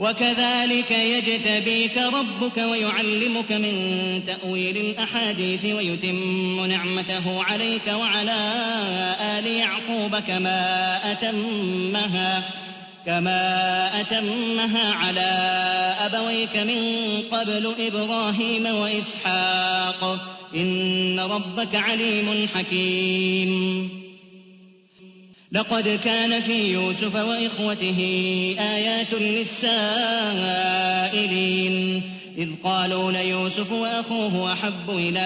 وكذلك يجتبيك ربك ويعلمك من تأويل الأحاديث ويتم نعمته عليك وعلى آل يعقوب كما أتمها كما أتمها على أبويك من قبل إبراهيم وإسحاق إن ربك عليم حكيم لقد كان في يوسف وإخوته آيات للسائلين. إذ قالوا ليوسف وأخوه أحب إلى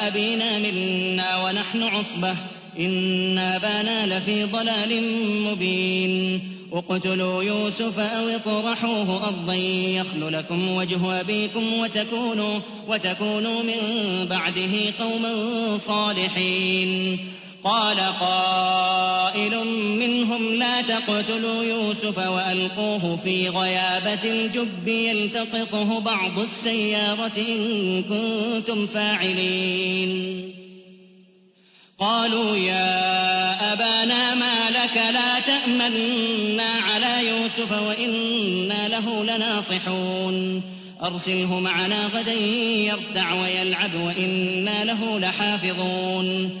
أبينا منا ونحن عصبة. إن أبانا لفي ضلال مبين. اقتلوا يوسف أو اطرحوه أرضا يخل لكم وجه أبيكم وتكونوا, وتكونوا من بعده قوما صالحين. قال قائل منهم لا تقتلوا يوسف وألقوه في غيابة الجب يلتقطه بعض السيارة إن كنتم فاعلين. قالوا يا أبانا ما لك لا تأمنا على يوسف وإنا له لناصحون. أرسله معنا غدا يرتع ويلعب وإنا له لحافظون.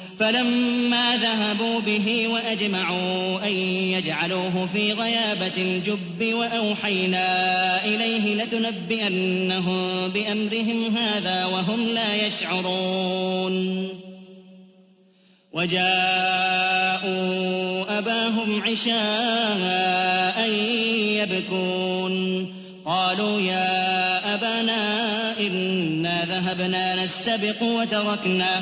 فلما ذهبوا به وأجمعوا أن يجعلوه في غيابة الجب وأوحينا إليه لتنبئنهم بأمرهم هذا وهم لا يشعرون. وجاءوا أباهم عشاء يبكون. قالوا يا أبانا إنا ذهبنا نستبق وتركنا.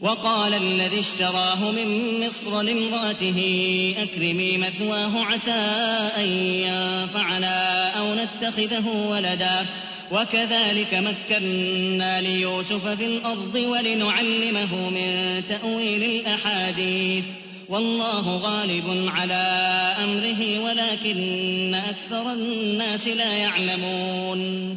وقال الذي اشتراه من مصر لامرأته أكرمي مثواه عسى أن ينفعنا أو نتخذه ولدا. وكذلك مكنا ليوسف في الأرض ولنعلمه من تأويل الأحاديث. والله غالب على أمره ولكن أكثر الناس لا يعلمون.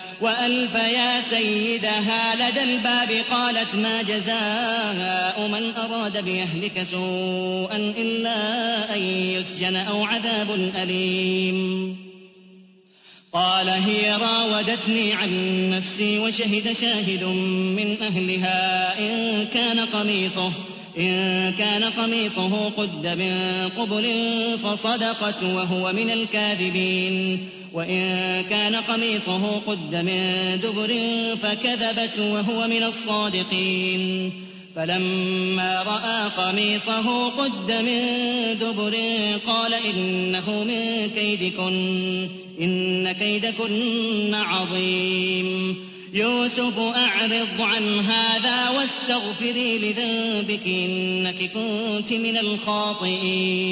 وألف يا سيدها لدى الباب قالت ما جزاء من أراد بأهلك سوءا إلا أن يسجن أو عذاب أليم. قال هي راودتني عن نفسي وشهد شاهد من أهلها إن كان قميصه إن كان قميصه قد من قبل فصدقت وهو من الكاذبين. وإن كان قميصه قد من دبر فكذبت وهو من الصادقين. فلما رأى قميصه قد من دبر قال إنه من كيدكن إن كيدكن عظيم. يوسف أعرض عن هذا واستغفري لذنبك إنك كنت من الخاطئين.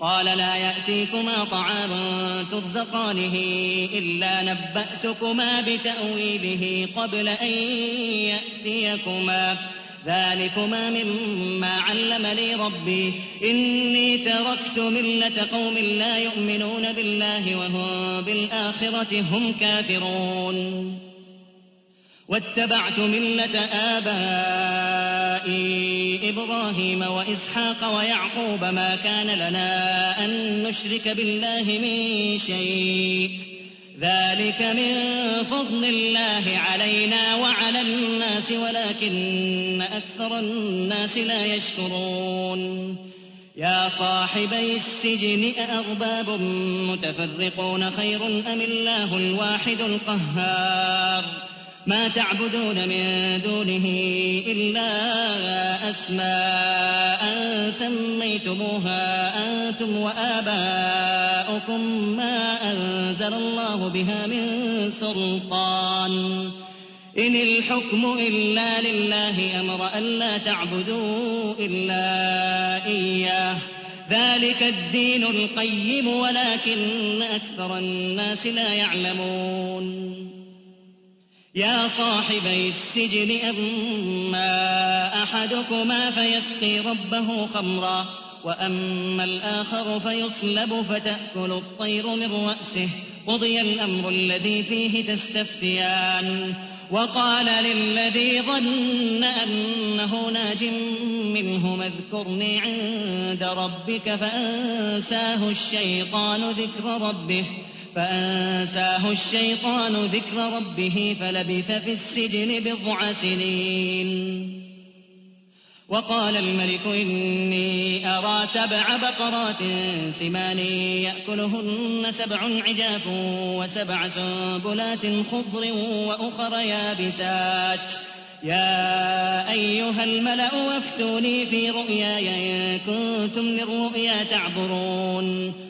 قال لا يأتيكما طعام ترزقانه إلا نبأتكما بتأويله قبل أن يأتيكما. ذلكما مما علمني ربي. إني تركت ملة قوم لا يؤمنون بالله وهم بالآخرة هم كافرون. واتبعت ملة آبائي إبراهيم وإسحاق ويعقوب ما كان لنا أن نشرك بالله من شيء. ذلك من فضل الله علينا وعلى الناس ولكن أكثر الناس لا يشكرون. يا صاحبي السجن أأرباب متفرقون خير أم الله الواحد القهار؟ ما تعبدون من دونه إلا أسماء سميتموها أنتم وآباؤكم ما أنزل الله بها من سلطان. إن الحكم إلا لله أمر ألا تعبدوا إلا إياه. ذلك الدين القيم ولكن أكثر الناس لا يعلمون. يا صاحبي السجن أما أحدكما فيسقي ربه خمرا وأما الآخر فيصلب فتأكل الطير من رأسه قضي الأمر الذي فيه تستفتيان. وقال للذي ظن أنه ناج منه اذكرني عند ربك فأنساه الشيطان ذكر ربه. فأنساه الشيطان ذكر ربه فلبث في السجن بضع سنين. وقال الملك إني أرى سبع بقرات سمان يأكلهن سبع عجاف وسبع سنبلات خضر وأخر يابسات. يا أيها الملأ وافتوني في رؤياي إن كنتم للرؤيا تعبرون.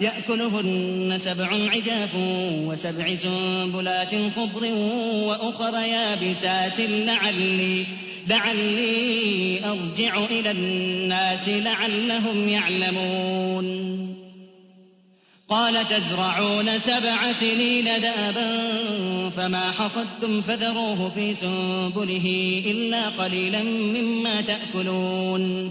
يأكلهن سبع عجاف وسبع سنبلات خضر وأخر يابسات لعلي لعلي أرجع إلى الناس لعلهم يعلمون. قال تزرعون سبع سنين دابا فما حصدتم فذروه في سنبله إلا قليلا مما تأكلون.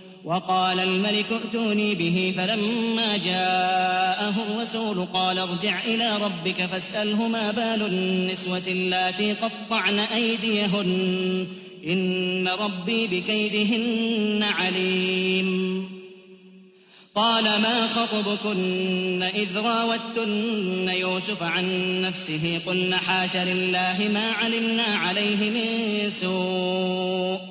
وقال الملك ائتوني به فلما جاءه الرسول قال ارجع إلى ربك فاسأله ما بال النسوة اللاتي قطعن أيديهن. إن ربي بكيدهن عليم. قال ما خطبكن إذ راوتن يوسف عن نفسه قلن حاش لله ما علمنا عليه من سوء.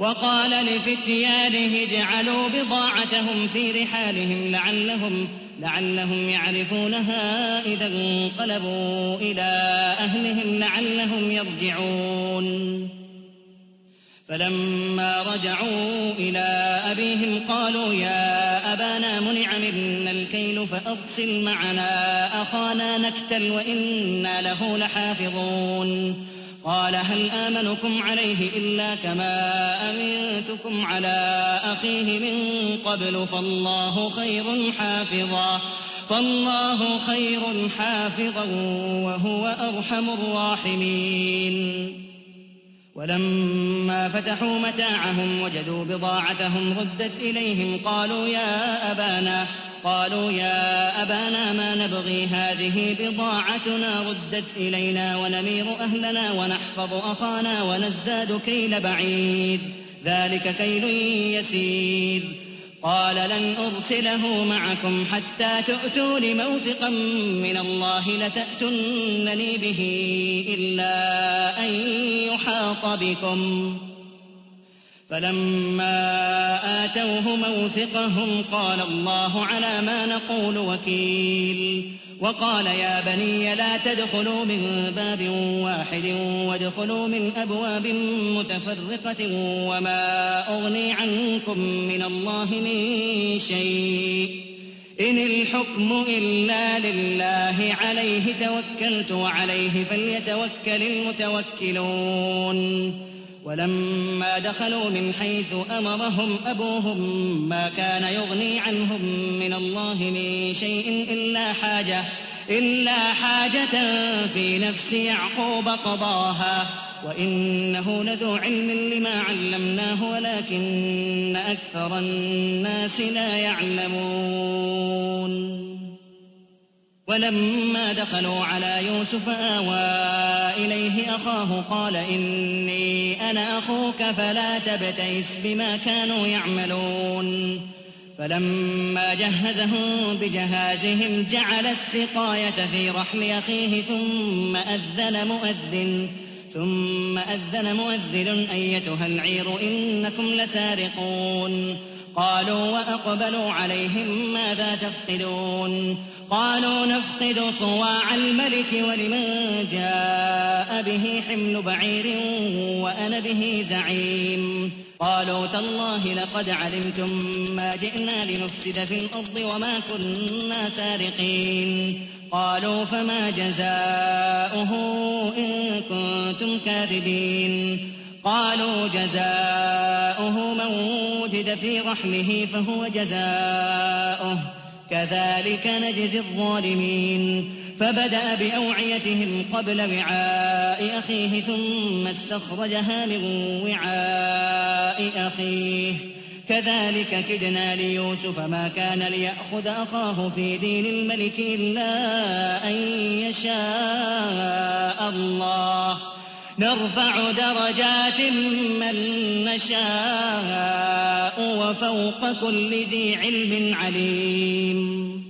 وقال لفتيانه اجعلوا بضاعتهم في رحالهم لعلهم لعلهم يعرفونها إذا انقلبوا إلى أهلهم لعلهم يرجعون. فلما رجعوا إلى أبيهم قالوا يا أبانا منع منا الكيل فأرسل معنا أخانا نكتل وإنا له لحافظون. قال هل آمنكم عليه إلا كما أمنتكم على أخيه من قبل فالله خير حافظا فالله خير حافظا وهو أرحم الراحمين ولما فتحوا متاعهم وجدوا بضاعتهم ردت إليهم قالوا يا أبانا قالوا يا أبانا ما نبغي هذه بضاعتنا ردت إلينا ونمير أهلنا ونحفظ أخانا ونزداد كيل بعيد ذلك كيل يسير. قال لن أرسله معكم حتى تؤتون موثقا من الله لتأتنني به إلا أن يحاط بكم. فلما آتوه موثقهم قال الله على ما نقول وكيل. وقال يا بني لا تدخلوا من باب واحد وادخلوا من أبواب متفرقة وما أغني عنكم من الله من شيء. إن الحكم إلا لله عليه توكلت وعليه فليتوكل المتوكلون. ولما دخلوا من حيث أمرهم أبوهم ما كان يغني عنهم من الله من شيء إلا حاجة. إلا حاجة في نفس يعقوب قضاها وإنه لذو علم لما علمناه ولكن أكثر الناس لا يعلمون. ولما دخلوا على يوسف آوى إليه أخاه قال إني أنا أخوك فلا تبتئس بما كانوا يعملون. فلما جهزهم بجهازهم جعل السقاية في رحل أخيه ثم أذن مؤذن ثم أذن مؤذن أيتها العير إنكم لسارقون. قالوا وأقبلوا عليهم ماذا تفقدون؟ قالوا نفقد صواع الملك ولمن جاء به حمل بعير وأنا به زعيم. قالوا تالله لقد علمتم ما جئنا لنفسد في الأرض وما كنا سارقين. قالوا فما جزاؤه إن كنتم كاذبين. قالوا جزاؤه من وجد في رحمه فهو جزاؤه. كذلك نجزي الظالمين. فبدأ بأوعيتهم قبل وعاء أخيه ثم استخرجها من وعاء أخيه. كذلك كدنا ليوسف ما كان ليأخذ أخاه في دين الملك إلا أن يشاء الله. نرفع درجات من نشاء وفوق كل ذي علم عليم.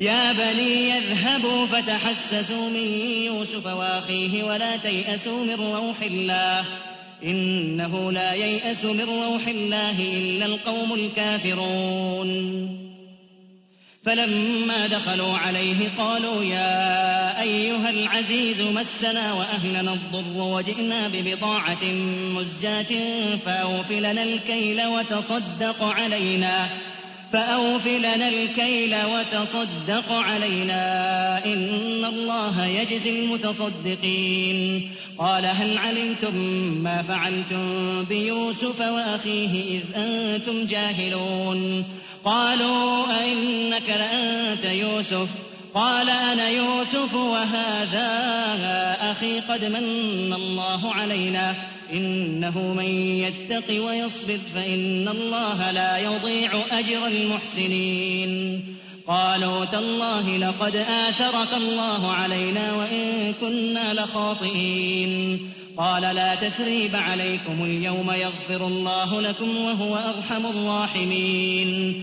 يا بني يذهبوا فتحسسوا من يوسف وأخيه ولا تيأسوا من روح الله. إنه لا ييأس من روح الله إلا القوم الكافرون. فلما دخلوا عليه قالوا يا أيها العزيز مسنا وأهلنا الضر وجئنا ببضاعة مزجاة فأوفلنا الكيل وتصدق علينا. فأوف لنا الكيل وتصدق علينا إن الله يجزي المتصدقين. قال هل علمتم ما فعلتم بيوسف وأخيه إذ أنتم جاهلون؟ قالوا أئنك لأنت يوسف. قال أنا يوسف وهذا أخي قد من الله علينا. إنه من يتق ويصبر فإن الله لا يضيع أجر المحسنين. قالوا تالله لقد آثرك الله علينا وإن كنا لخاطئين. قال لا تثريب عليكم اليوم يغفر الله لكم وهو أرحم الراحمين.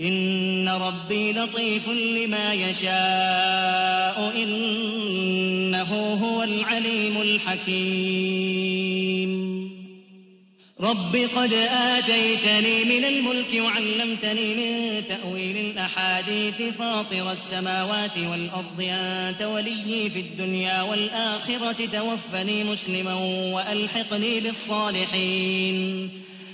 إن ربي لطيف لما يشاء إنه هو العليم الحكيم رب قد آتيتني من الملك وعلمتني من تأويل الأحاديث فاطر السماوات والأرض أنت وليي في الدنيا والآخرة توفني مسلما وألحقني بالصالحين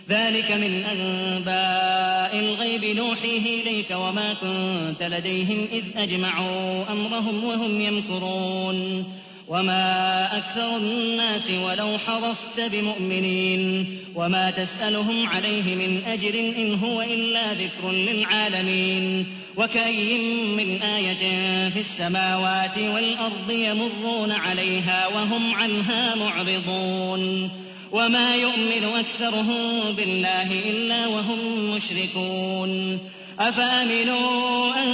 ذلك من أنباء الغيب نوحيه إليك وما كنت لديهم إذ أجمعوا أمرهم وهم يمكرون. وما أكثر الناس ولو حرصت بمؤمنين. وما تسألهم عليه من أجر إن هو إلا ذكر للعالمين. وكأي من آية في السماوات والأرض يمرون عليها وهم عنها معرضون. وما يؤمن أكثرهم بالله إلا وهم مشركون. أفأمنوا أن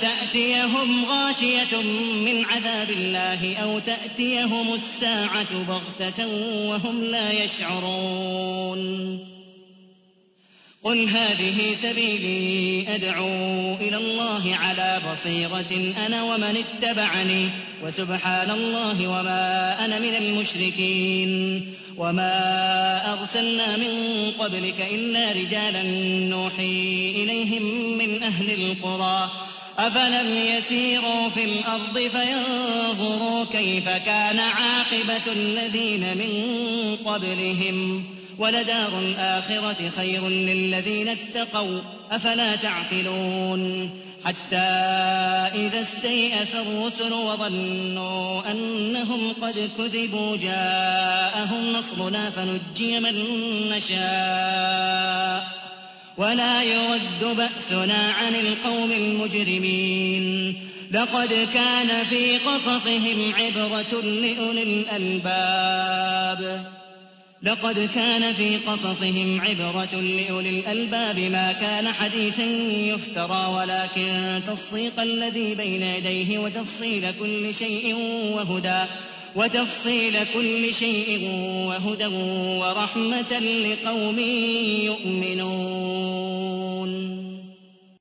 تأتيهم غاشية من عذاب الله أو تأتيهم الساعة بغتة وهم لا يشعرون؟ قل هذه سبيلي أدعو إلى الله على بصيرة أنا ومن اتبعني وسبحان الله وما أنا من المشركين. وما أرسلنا من قبلك إلا رجالا نوحي إليهم من أهل القرى أفلم يسيروا في الأرض فينظروا كيف كان عاقبة الذين من قبلهم ولدار الآخرة خير للذين اتقوا أفلا تعقلون؟ حتى إذا استيأس الرسل وظنوا أنهم قد كذبوا جاءهم نصرنا فنجي من نشاء. ولا يرد بأسنا عن القوم المجرمين. لقد كان في قصصهم عبرة لأولي الألباب. لقد كان في قصصهم عبرة لأولي الألباب ما كان حديثا يفترى ولكن تصديق الذي بين يديه وتفصيل كل شيء وهدى وتفصيل كل شيء وهدى ورحمة لقوم يؤمنون.